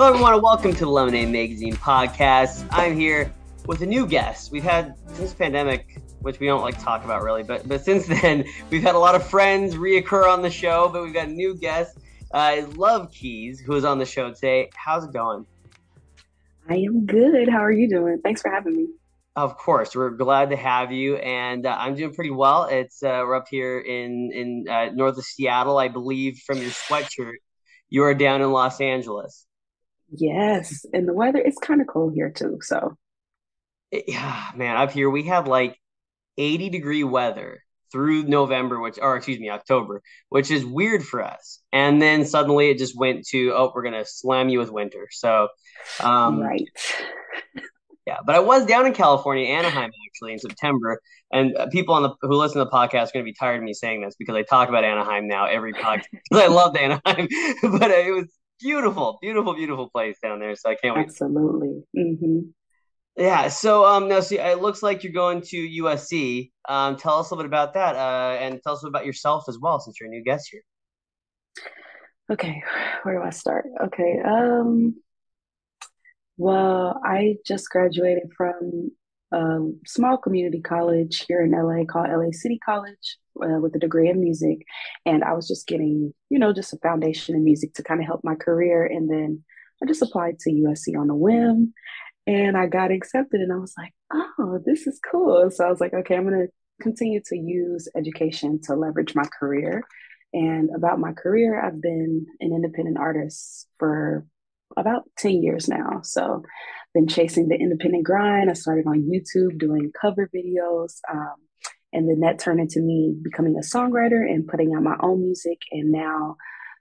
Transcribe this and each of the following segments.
Hello, everyone, welcome to the Lemonade Magazine podcast. I'm here with a new guest. We've had since pandemic, which we don't like to talk about really, but but since then we've had a lot of friends reoccur on the show. But we've got a new guest, uh, Love Keyyz, who is on the show today. How's it going? I am good. How are you doing? Thanks for having me. Of course, we're glad to have you, and uh, I'm doing pretty well. It's uh, we're up here in in uh, north of Seattle, I believe. From your sweatshirt, you are down in Los Angeles. Yes, and the weather it's kind of cold here too. So, yeah, man, up here we have like 80 degree weather through November, which or excuse me, October, which is weird for us. And then suddenly it just went to oh, we're gonna slam you with winter. So, um, right. Yeah, but I was down in California, Anaheim, actually in September, and uh, people on the who listen to the podcast are going to be tired of me saying this because I talk about Anaheim now every podcast because I loved Anaheim, but it was beautiful, beautiful, beautiful place down there. So I can't wait. Absolutely. Mm-hmm. Yeah. So um, now see, it looks like you're going to USC. Um, tell us a little bit about that, uh, and tell us about yourself as well, since you're a new guest here. Okay, where do I start? Okay. Um, well, I just graduated from a small community college here in LA called LA City College uh, with a degree in music. And I was just getting, you know, just a foundation in music to kind of help my career. And then I just applied to USC on a whim and I got accepted. And I was like, oh, this is cool. So I was like, okay, I'm going to continue to use education to leverage my career. And about my career, I've been an independent artist for about 10 years now. So been chasing the independent grind. I started on YouTube doing cover videos. Um, and then that turned into me becoming a songwriter and putting out my own music. And now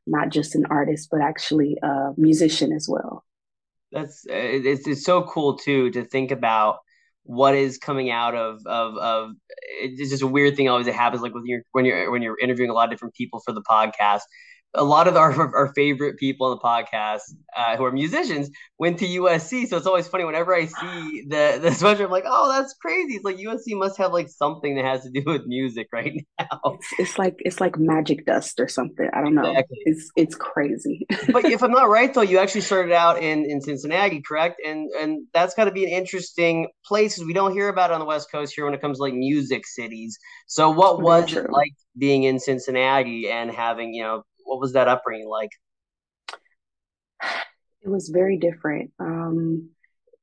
not just an artist, but actually a musician as well. That's it's, it's so cool too to think about what is coming out of of of it's just a weird thing always that happens like when you're when you're when you're interviewing a lot of different people for the podcast a lot of our, our favorite people on the podcast uh, who are musicians went to USC. So it's always funny whenever I see the the sweatshirt, I'm like, oh, that's crazy. It's like USC must have like something that has to do with music right now. It's, it's like it's like magic dust or something. I don't exactly. know. It's it's crazy. but if I'm not right though, you actually started out in in Cincinnati, correct? And and that's got to be an interesting place because we don't hear about it on the West Coast here when it comes to like music cities. So what was it like being in Cincinnati and having you know what was that upbringing like? It was very different. Um,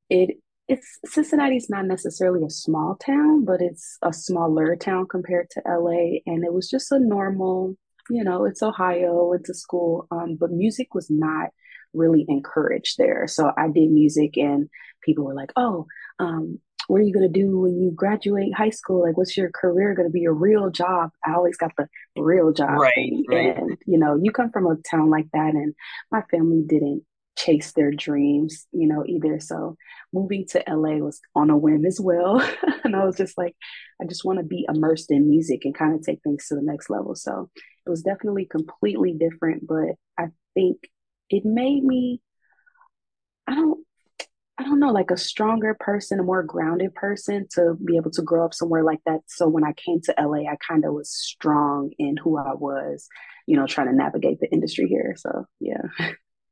it it's Cincinnati's not necessarily a small town, but it's a smaller town compared to LA, and it was just a normal, you know, it's Ohio, it's a school, um, but music was not really encouraged there. So I did music, and people were like, "Oh, um, what are you going to do when you graduate high school? Like, what's your career going to be? Your real job? I always got the real job right, thing. Right. And, you know, you come from a town like that, and my family didn't chase their dreams, you know, either. So moving to LA was on a whim as well. and I was just like, I just want to be immersed in music and kind of take things to the next level. So it was definitely completely different, but I think it made me, I don't, I don't know, like a stronger person, a more grounded person to be able to grow up somewhere like that. So when I came to LA, I kind of was strong in who I was, you know, trying to navigate the industry here. So yeah.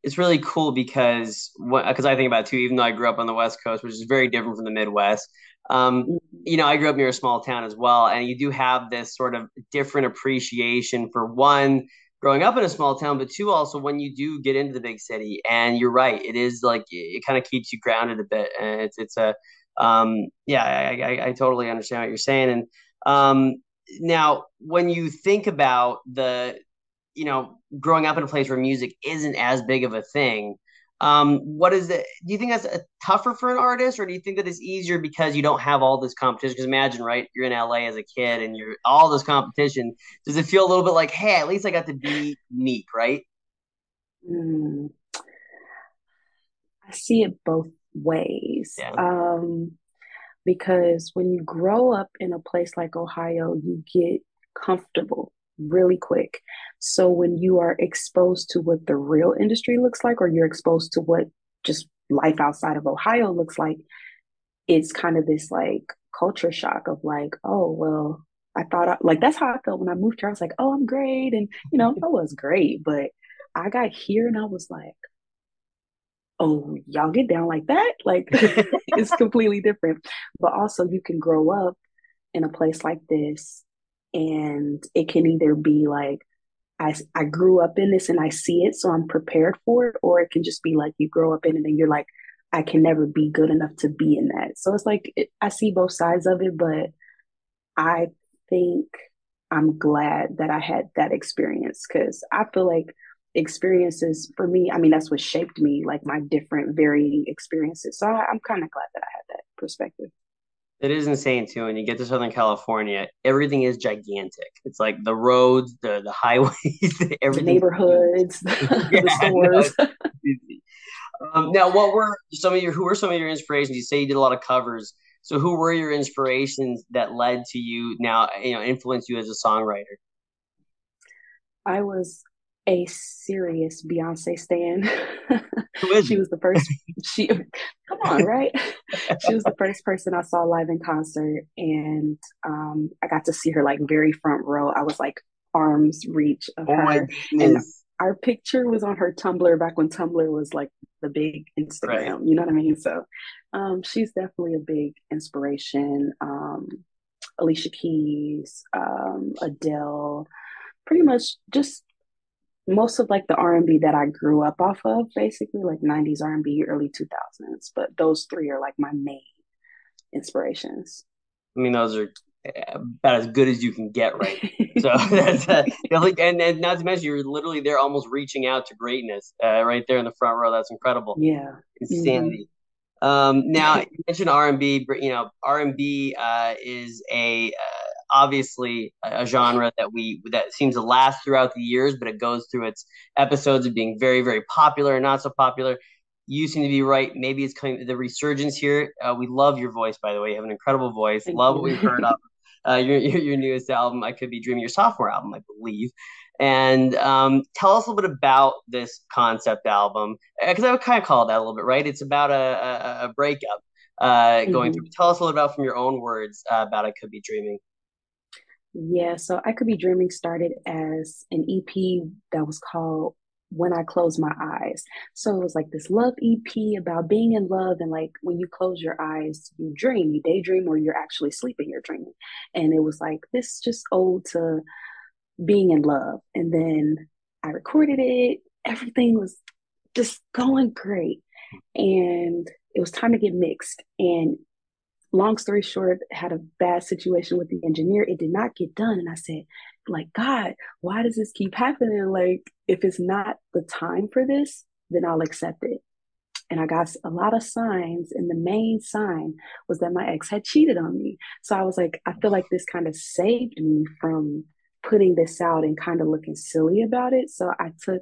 It's really cool because because I think about it too, even though I grew up on the West Coast, which is very different from the Midwest. Um, mm-hmm. you know, I grew up near a small town as well, and you do have this sort of different appreciation for one growing up in a small town, but two, also when you do get into the big city, and you're right, it is like it kind of keeps you grounded a bit, and it's it's a um, yeah, I, I, I totally understand what you're saying, and um, now when you think about the you know growing up in a place where music isn't as big of a thing um, what is it? Do you think that's a, tougher for an artist, or do you think that it's easier because you don't have all this competition? Because imagine, right, you're in LA as a kid and you're all this competition. Does it feel a little bit like, hey, at least I got to be unique, right? Mm. I see it both ways. Yeah. Um, because when you grow up in a place like Ohio, you get comfortable really quick. So when you are exposed to what the real industry looks like, or you're exposed to what just life outside of Ohio looks like, it's kind of this like culture shock of like, oh, well, I thought I, like that's how I felt when I moved here. I was like, oh, I'm great. And, you know, I was great. But I got here and I was like, oh, y'all get down like that? Like it's completely different. But also you can grow up in a place like this and it can either be like I, I grew up in this and I see it, so I'm prepared for it, or it can just be like you grow up in it and you're like, I can never be good enough to be in that. So it's like it, I see both sides of it, but I think I'm glad that I had that experience because I feel like experiences for me, I mean, that's what shaped me, like my different varying experiences. So I, I'm kind of glad that I had that perspective. It is insane too. When you get to Southern California, everything is gigantic. It's like the roads, the the highways, the neighborhoods, yeah, the stores. No, um, now, what were some of your who were some of your inspirations? You say you did a lot of covers. So, who were your inspirations that led to you now, you know, influenced you as a songwriter? I was a serious Beyonce stan. she was the first. She come on, right? she was the first person I saw live in concert, and um, I got to see her like very front row. I was like arms reach of oh her, and our picture was on her Tumblr back when Tumblr was like the big Instagram. Right. You know what I mean? So um, she's definitely a big inspiration. Um, Alicia Keys, um, Adele, pretty much just most of like the R&B that I grew up off of, basically like 90s R&B, early 2000s. But those three are like my main inspirations. I mean, those are about as good as you can get, right? so that's uh, and, and not to mention you're literally there, almost reaching out to greatness, uh, right there in the front row. That's incredible. Yeah, insanity. Mm-hmm. Um, now you mentioned R and B. You know, R and B uh, is a uh, obviously a genre that we that seems to last throughout the years, but it goes through its episodes of being very, very popular and not so popular. You seem to be right. Maybe it's coming the resurgence here. Uh, we love your voice, by the way. You have an incredible voice. Thank love you. what we've heard of uh, your, your, your newest album. I could be dreaming your sophomore album, I believe. And um, tell us a little bit about this concept album, because uh, I would kind of call it that a little bit, right? It's about a, a, a breakup uh, going mm-hmm. through. Tell us a little about, from your own words, uh, about I Could Be Dreaming. Yeah, so I Could Be Dreaming started as an EP that was called When I Close My Eyes. So it was like this love EP about being in love and like when you close your eyes, you dream, you daydream, or you're actually sleeping, you're dreaming. And it was like this just ode to being in love. And then I recorded it, everything was just going great. And it was time to get mixed. And long story short, had a bad situation with the engineer. It did not get done. And I said, like, God, why does this keep happening? Like, if it's not the time for this, then I'll accept it. And I got a lot of signs, and the main sign was that my ex had cheated on me. So I was like, I feel like this kind of saved me from putting this out and kind of looking silly about it. So I took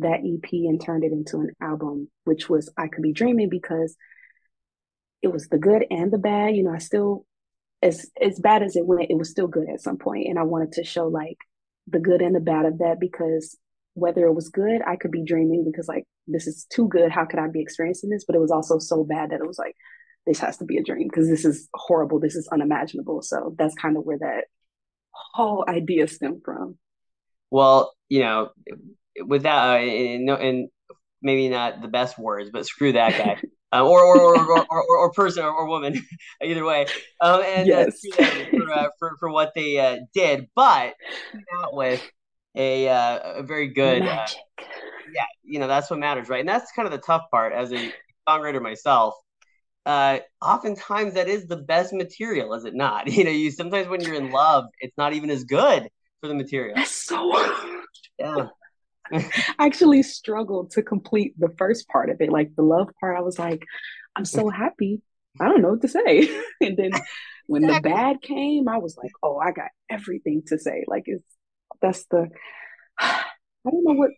that EP and turned it into an album, which was I Could Be Dreaming because it was the good and the bad. You know, I still as as bad as it went, it was still good at some point, and I wanted to show like the good and the bad of that because whether it was good, I could be dreaming because like this is too good. How could I be experiencing this? But it was also so bad that it was like this has to be a dream because this is horrible. This is unimaginable. So that's kind of where that whole idea stemmed from. Well, you know, with that, uh, and, and maybe not the best words, but screw that guy. um, or, or, or, or, or, person or, woman, either way. Um, and yes. uh, for, uh, for, for what they uh, did, but with a, uh, a very good, uh, yeah, you know, that's what matters, right? And that's kind of the tough part as a songwriter myself. Uh, oftentimes that is the best material, is it not? You know, you sometimes when you're in love, it's not even as good for the material. That's so yeah. I actually struggled to complete the first part of it. Like the love part, I was like, I'm so happy. I don't know what to say. and then when the bad came, I was like, oh, I got everything to say. Like it's that's the I don't know what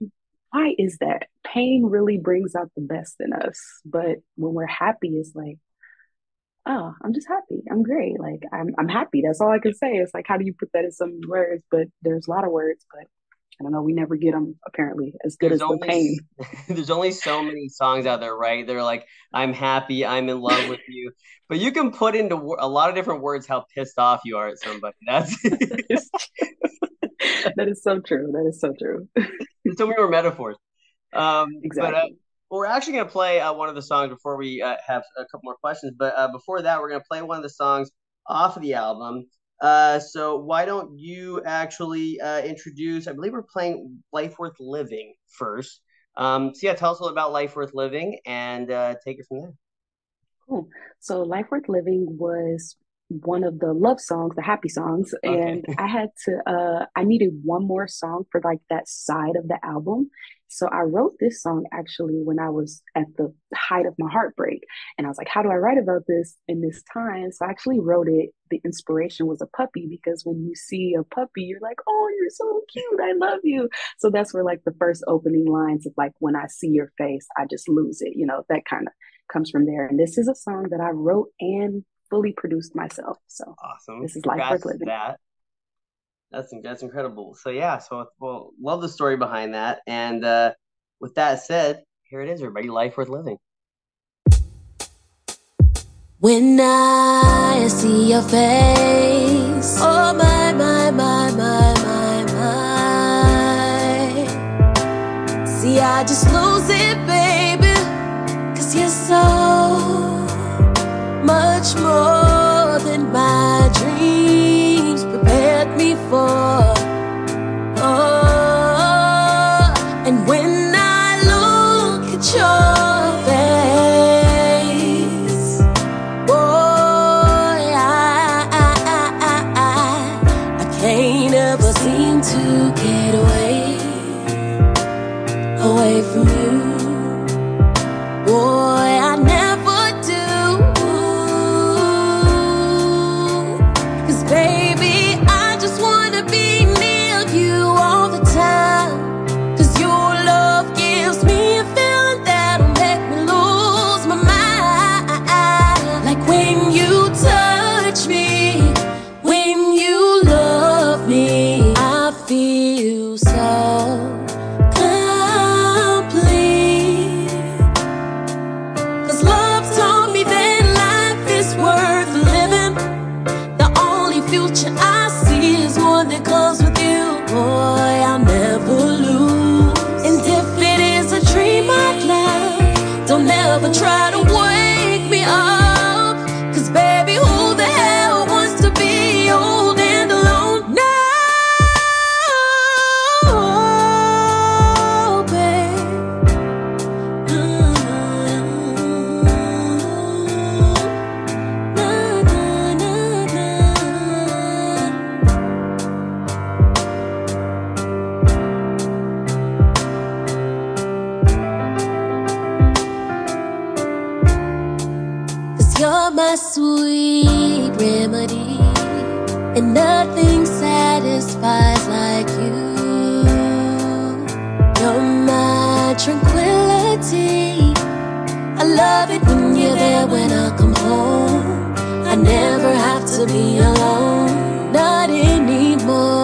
why is that? Pain really brings out the best in us. But when we're happy, it's like, oh, I'm just happy. I'm great. Like I'm I'm happy. That's all I can say. It's like, how do you put that in some words? But there's a lot of words, but I don't know. We never get them apparently as good there's as only, the pain. there's only so many songs out there, right? They're like, "I'm happy, I'm in love with you," but you can put into a lot of different words how pissed off you are at somebody. That's that is so true. That is so true. so many more metaphors. Um, exactly. But, uh, Well, we're actually going to play uh, one of the songs before we uh, have a couple more questions. But uh, before that, we're going to play one of the songs off of the album. Uh, so why don't you actually uh, introduce? I believe we're playing "Life Worth Living" first. Um, so yeah, tell us a little about "Life Worth Living" and uh, take it from there. Cool. So "Life Worth Living" was one of the love songs, the happy songs, and. I had to uh I needed one more song for like that side of the album. So I wrote this song actually when I was at the height of my heartbreak. And I was like, how do I write about this in this time? So I actually wrote it. The inspiration was a puppy because when you see a puppy, you're like, oh, you're so cute. I love you. So that's where like the first opening lines of like, when I see your face, I just lose it. You know, that kind of comes from there. And this is a song that I wrote and fully produced myself. So awesome. This is life worth living. That. That's that's incredible. So yeah, so well, love the story behind that. And uh, with that said, here it is, everybody. Life worth living. When I see your face, oh my my my my my my. See, I just lose it, baby, cause you're so much more than my for. love it when you're there when I come home. I never have to be alone, not anymore.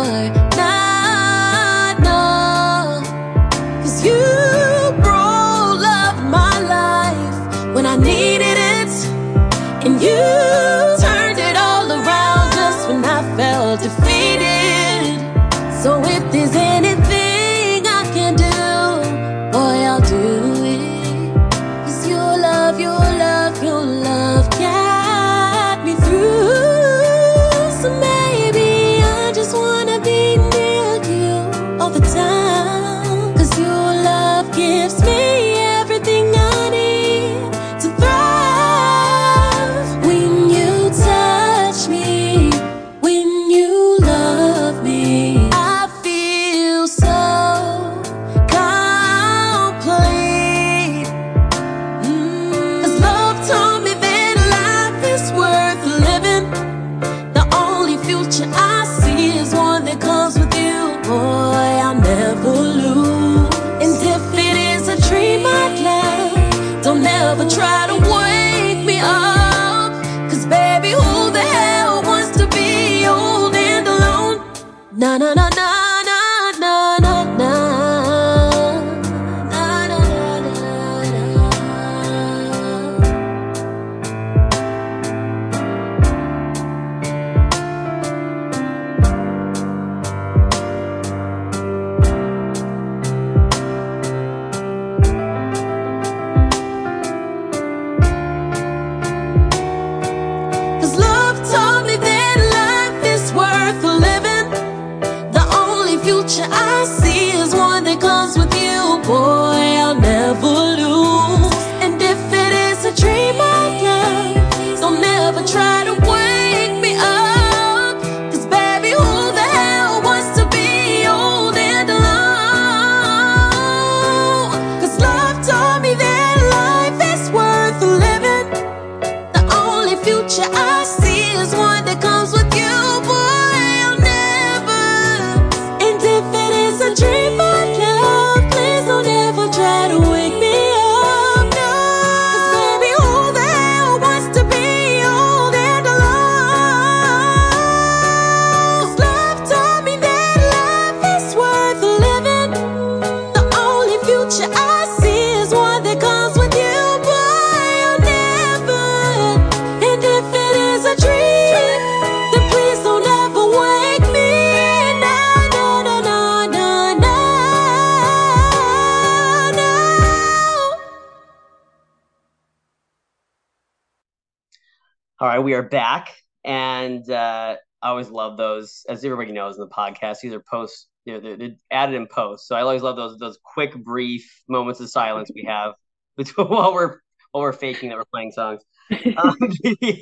Right, we are back, and uh, I always love those. As everybody knows in the podcast, these are posts. They're, they're, they're added in post, so I always love those those quick, brief moments of silence we have between while we're while we're faking that we're playing songs. Um, yeah.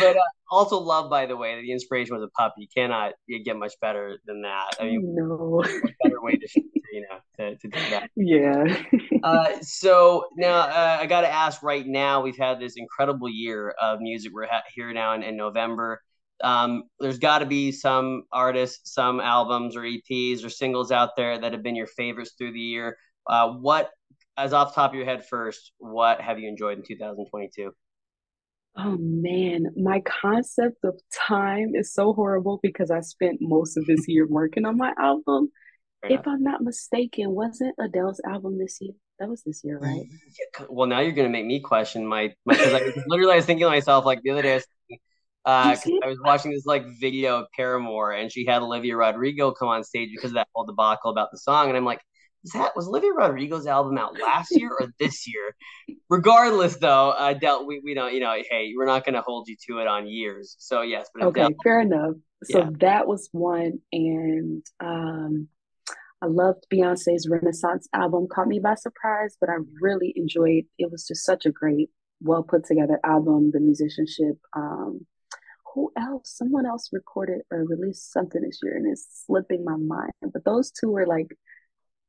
But uh, also love, by the way, that the inspiration was a puppy. You cannot get much better than that. I mean, no. better way to you know to, to do that. Yeah. Uh, so now uh, I got to ask right now, we've had this incredible year of music. We're ha- here now in, in November. Um, there's got to be some artists, some albums or EPs or singles out there that have been your favorites through the year. Uh, what, as off the top of your head first, what have you enjoyed in 2022? Oh man, my concept of time is so horrible because I spent most of this year working on my album. Fair If enough. I'm not mistaken, wasn't Adele's album this year? That was this year, right? Well, now you're gonna make me question my my because I literally I was thinking to myself like the other day, I was thinking, uh, You 'cause? I was watching this like video of Paramore and she had Olivia Rodrigo come on stage because of that whole debacle about the song, and I'm like, is that was Olivia Rodrigo's album out last year or this year? Regardless, though, Adele, we we don't, you know, hey, we're not gonna hold you to it on years. So yes, but Adele, Okay, fair enough. So Yeah. that was one, and um, I loved Beyonce's Renaissance album. Caught me by surprise, but I really enjoyed. It was just such a great, well put together album. The musicianship. Um, who else? Someone else recorded or released something this year, and it's slipping my mind. But those two were like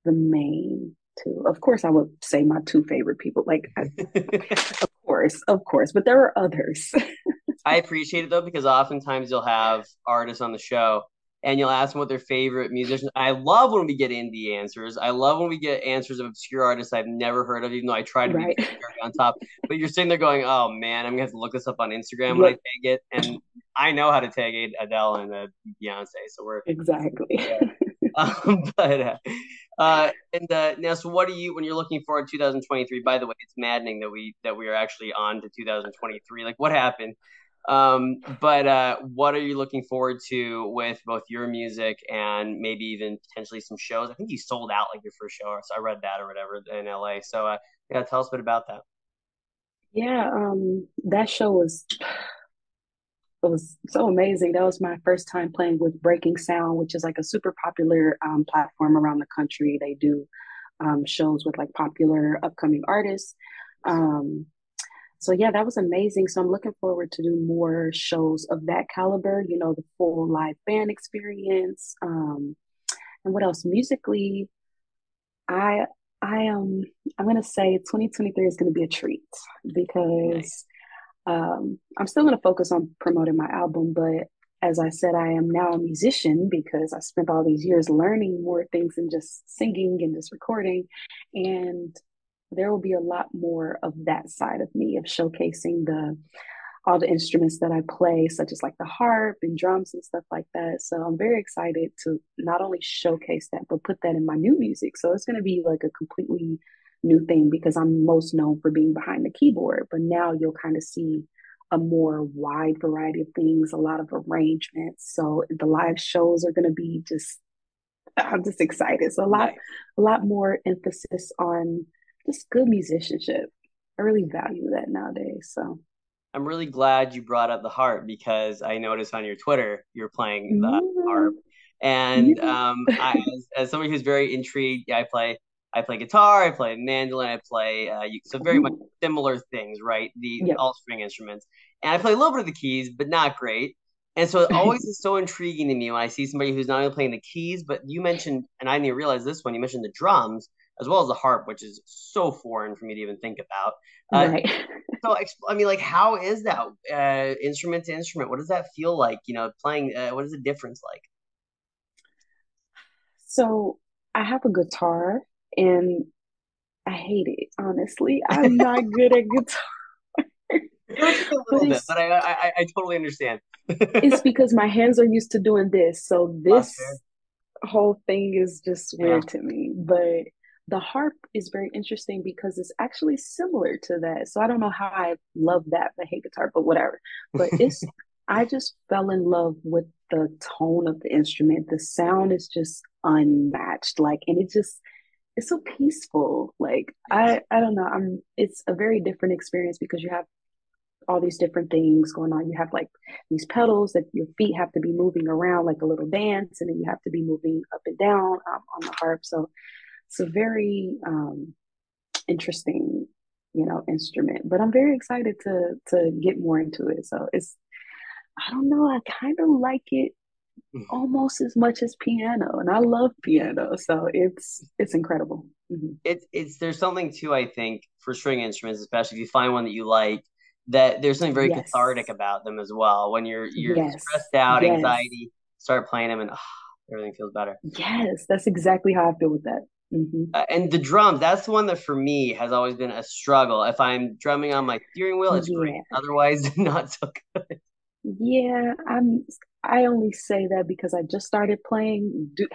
the main two. Of course, I would say my two favorite people. Like, I, of course, of course, but there are others. I appreciate it though because oftentimes you'll have artists on the show and you'll ask them what their favorite musicians. I love when we get indie answers. I love when we get answers of obscure artists I've never heard of, even though I try to Right. be on top. But you're sitting there going, "Oh man, I'm gonna have to look this up on Instagram when I Yep. tag it," and I know how to tag Adele and uh, Beyonce, so we're. exactly. Um, but uh, uh, and uh, now, so what do you when you're looking forward to 2023? By the way, it's maddening that we that we are actually on to 2023. Like, what happened? Um, but uh, what are you looking forward to with both your music and maybe even potentially some shows? I think you sold out like your first show, so I read that or whatever in LA. So uh, yeah, tell us a bit about that. Yeah, um, that show was it was so amazing. That was my first time playing with Breaking Sound, which is like a super popular um, platform around the country. They do um, shows with like popular upcoming artists. Um, so yeah, that was amazing. So I'm looking forward to do more shows of that caliber. You know, the full live band experience. Um, and what else? Musically, I I am I'm gonna say 2023 is gonna be a treat because Nice. Um, I'm still gonna focus on promoting my album, but as I said, I am now a musician because I spent all these years learning more things than just singing and just recording. And there will be a lot more of that side of me of showcasing the all the instruments that I play, such as like the harp and drums and stuff like that. So I'm very excited to not only showcase that, but put that in my new music. So it's going to be like a completely new thing because I'm most known for being behind the keyboard. But now you'll kind of see a more wide variety of things, a lot of arrangements. So the live shows are going to be just, I'm just excited. So a lot, a lot more emphasis on just good musicianship. I really value that nowadays. So. I'm really glad you brought up the harp because I noticed on your Twitter you're playing the Mhm. harp. And um, I, as, as somebody who's very intrigued, yeah, I play I play guitar, I play mandolin, I play uh, so very much similar things, right? The yep. all string instruments, and I play a little bit of the keys, but not great. And so it always is so intriguing to me when I see somebody who's not only playing the keys, but you mentioned, and I didn't realize this one, you mentioned the drums as well as the harp, which is so foreign for me to even think about. Uh, right. so, I mean, like, how is that uh, instrument to instrument? What does that feel like? You know, playing, uh, what is the difference like? So, I have a guitar and I hate it, honestly. I'm not good at guitar. but, bit, but I, I, I totally understand. it's because my hands are used to doing this, so this whole thing is just weird yeah. to me. But the harp is very interesting because it's actually similar to that. So I don't know how I love that, the hate guitar, but whatever. But it's I just fell in love with the tone of the instrument. The sound is just unmatched. Like and it just it's so peaceful. Like I I don't know. I'm it's a very different experience because you have all these different things going on. You have like these pedals that your feet have to be moving around like a little dance, and then you have to be moving up and down um, on the harp. So it's a very um, interesting, you know, instrument. But I'm very excited to to get more into it. So it's I don't know. I kind of like it mm. almost as much as piano, and I love piano. So it's it's incredible. Mm-hmm. It's it's there's something too. I think for string instruments, especially if you find one that you like that there's something very yes. cathartic about them as well. When you're you're yes. stressed out, yes. anxiety, start playing them, and oh, everything feels better. Yes, that's exactly how I feel with that. Mm-hmm. Uh, and the drums, that's the one that for me has always been a struggle. If I'm drumming on my steering wheel, it's yeah. great. Otherwise, not so good. Yeah, I'm. I only say that because I just started playing. Do,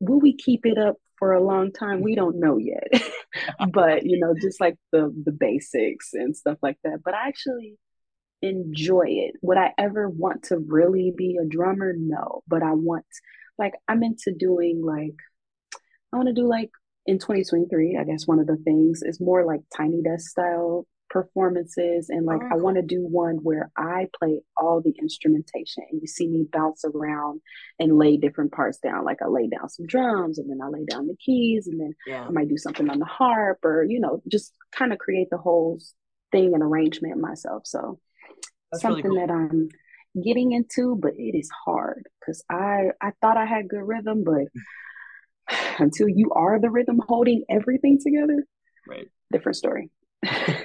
will we keep it up for a long time? We don't know yet. but you know, just like the the basics and stuff like that. But I actually enjoy it. Would I ever want to really be a drummer? No. But I want like I'm into doing like I want to do like in 2023, I guess one of the things is more like tiny desk style performances and like oh, I want to do one where I play all the instrumentation and you see me bounce around and lay different parts down. Like I lay down some drums and then I lay down the keys and then yeah. I might do something on the harp or you know just kind of create the whole thing and arrangement myself. So That's something really cool. that I'm getting into but it is hard cuz I I thought I had good rhythm but until you are the rhythm holding everything together right. different story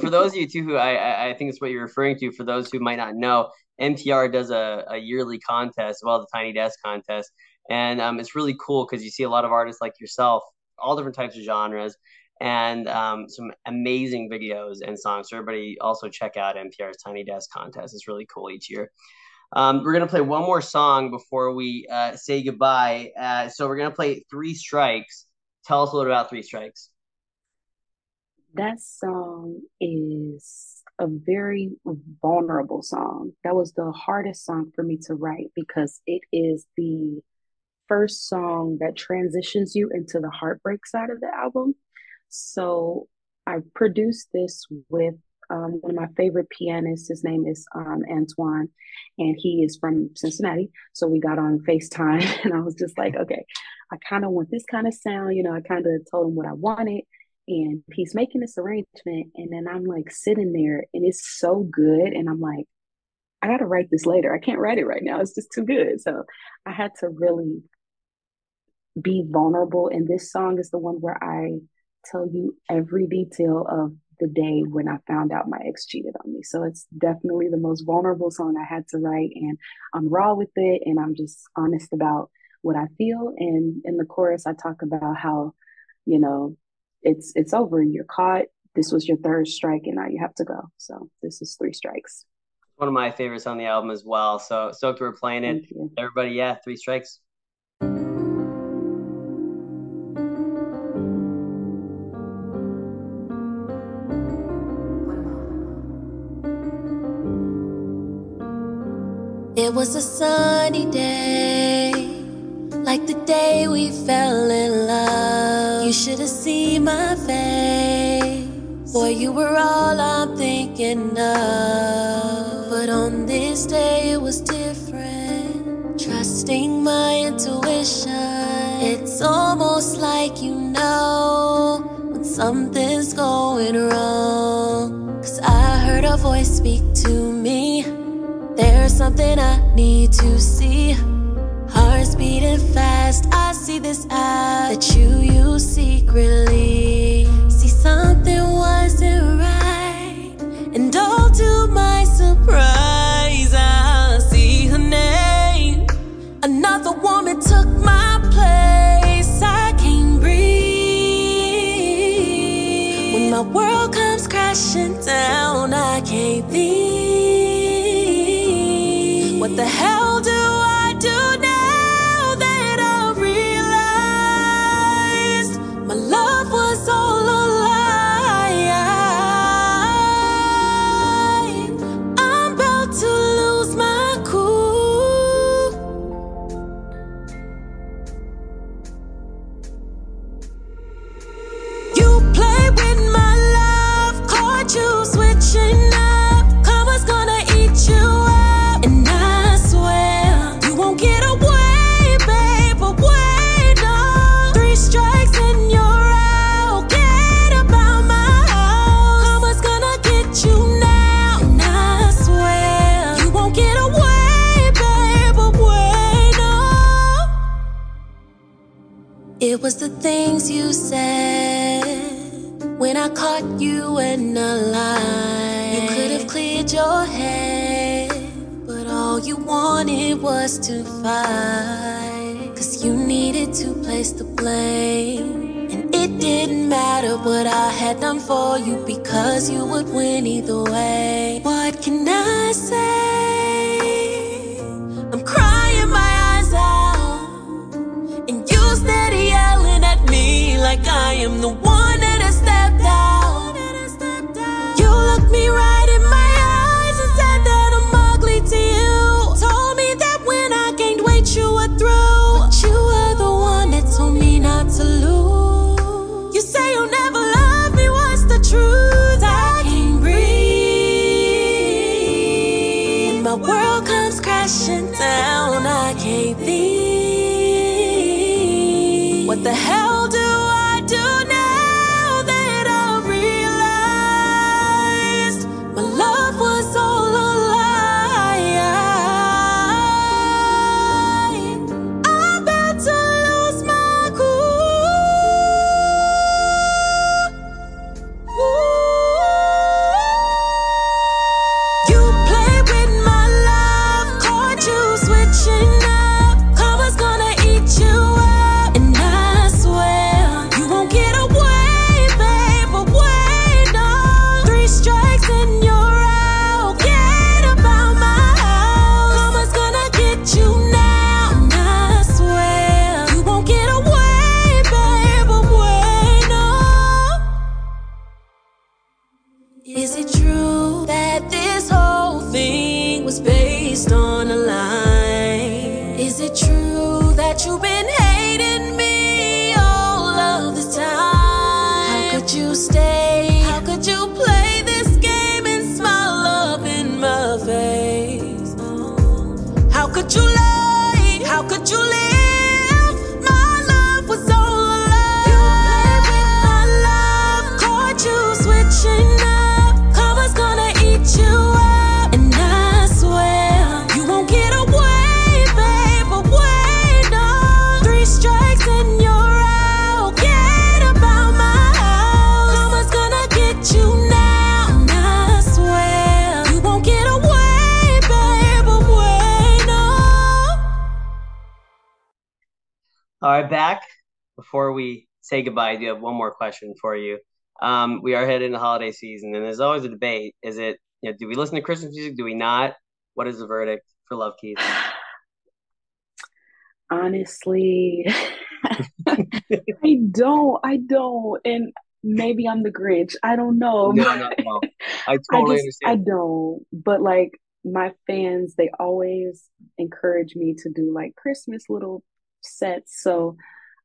for those of you too who I, I think it's what you're referring to, for those who might not know, NPR does a, a yearly contest, well, the Tiny Desk contest, and um, it's really cool because you see a lot of artists like yourself, all different types of genres, and um, some amazing videos and songs. So everybody also check out NPR's Tiny Desk contest. It's really cool each year. Um, we're gonna play one more song before we uh, say goodbye. Uh, so we're gonna play Three Strikes. Tell us a little about Three Strikes that song is a very vulnerable song. That was the hardest song for me to write because it is the first song that transitions you into the heartbreak side of the album. So I produced this with um, one of my favorite pianists. His name is um, Antoine, and he is from Cincinnati. So we got on FaceTime, and I was just like, okay, I kind of want this kind of sound. You know, I kind of told him what I wanted and he's making this arrangement and then i'm like sitting there and it's so good and i'm like i gotta write this later. I can't write it right now. It's just too good. So i had to really be vulnerable and this song is the one where i tell you every detail of the day when i found out my ex cheated on me. So it's definitely the most vulnerable song i had to write and i'm raw with it and i'm just honest about what i feel. And in the chorus i talk about how you know it's it's over. You're caught. This was your third strike, and now you have to go. So this is three strikes. One of my favorites on the album as well. So stoked we're playing it. Everybody, yeah, three strikes. It was a sunny day, like the day we fell in love. You should have seen my face. Boy, you were all I'm thinking of. But on this day, it was different. trusting my intuition. It's almost like you know when something's going wrong. Cause I heard a voice speak to me. There's something I need to see. Beating fast. I see this app that you use secretly. See, something wasn't right. And all to my surprise, I see her name. Another woman took my place. I can't breathe. When my world comes crashing It was the things you said when I caught you in a lie. You could have cleared your head, but all you wanted was to fight. Cause you needed to place the blame. And it didn't matter what I had done for you because you would win either way. What can I say? Like I am the one All right, back. Before we say goodbye, I do have one more question for you. Um, we are heading into holiday season, and there's always a debate. Is it, you know, do we listen to Christmas music? Do we not? What is the verdict for Love Keyyz? Honestly, I don't. I don't. And maybe I'm the Grinch. I don't know. No, no, no. I I totally just, I don't. But like my fans, they always encourage me to do like Christmas little sets. So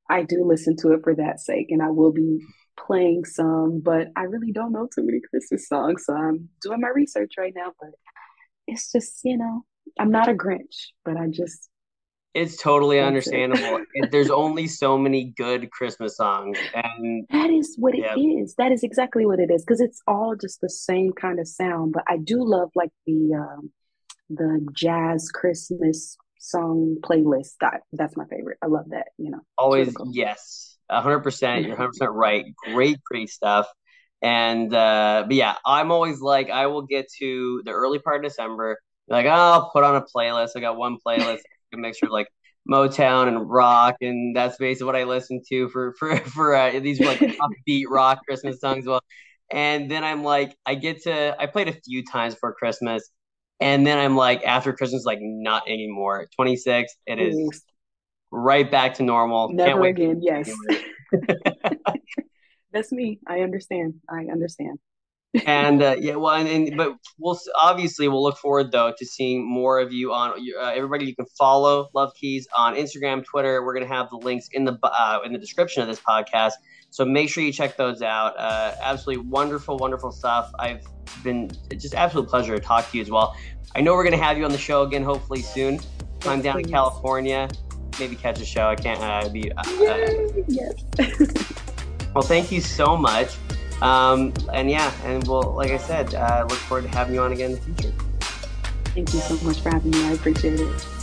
I do listen to it for that sake, and I will be playing some, but I really don't know too many Christmas songs. So I'm doing my research right now, but it's just, you know, I'm not a Grinch, but I just It's totally understandable. It- There's only so many good Christmas songs, and That is what it yeah, is. That is exactly what it is because it's all just the same kind of sound. But I do love like the um, the jazz Christmas song playlist. That that's my favorite. I love that. You know, always cool. yes, 100%. You're 100% right. Great, great stuff. And uh, but yeah, I'm always like, I will get to the early part of December, like, oh, I'll put on a playlist. I got one playlist, a mixture of like Motown and rock, and that's basically what I listen to for for for uh, these like upbeat rock Christmas songs. Well, and then I'm like, I get to, I played a few times for Christmas, and then I'm like, after Christmas, like, not anymore. 26, it is right back to normal. Can't never wait again. Yes, that's me. I understand. I understand. And uh, yeah, well, and, and but we'll obviously we'll look forward though to seeing more of you on uh, everybody. You can follow Love Keyyz on Instagram, Twitter. We're gonna have the links in the uh, in the description of this podcast, so make sure you check those out. Uh, absolutely wonderful, wonderful stuff. I've been it's just absolute pleasure to talk to you as well. I know we're gonna have you on the show again, hopefully soon. I'm down in please. California, maybe catch a show. I can't uh, be. Uh, uh, yes. well, thank you so much. Um, and yeah, and we'll, like I said, uh, look forward to having you on again in the future. Thank you so much for having me. I appreciate it.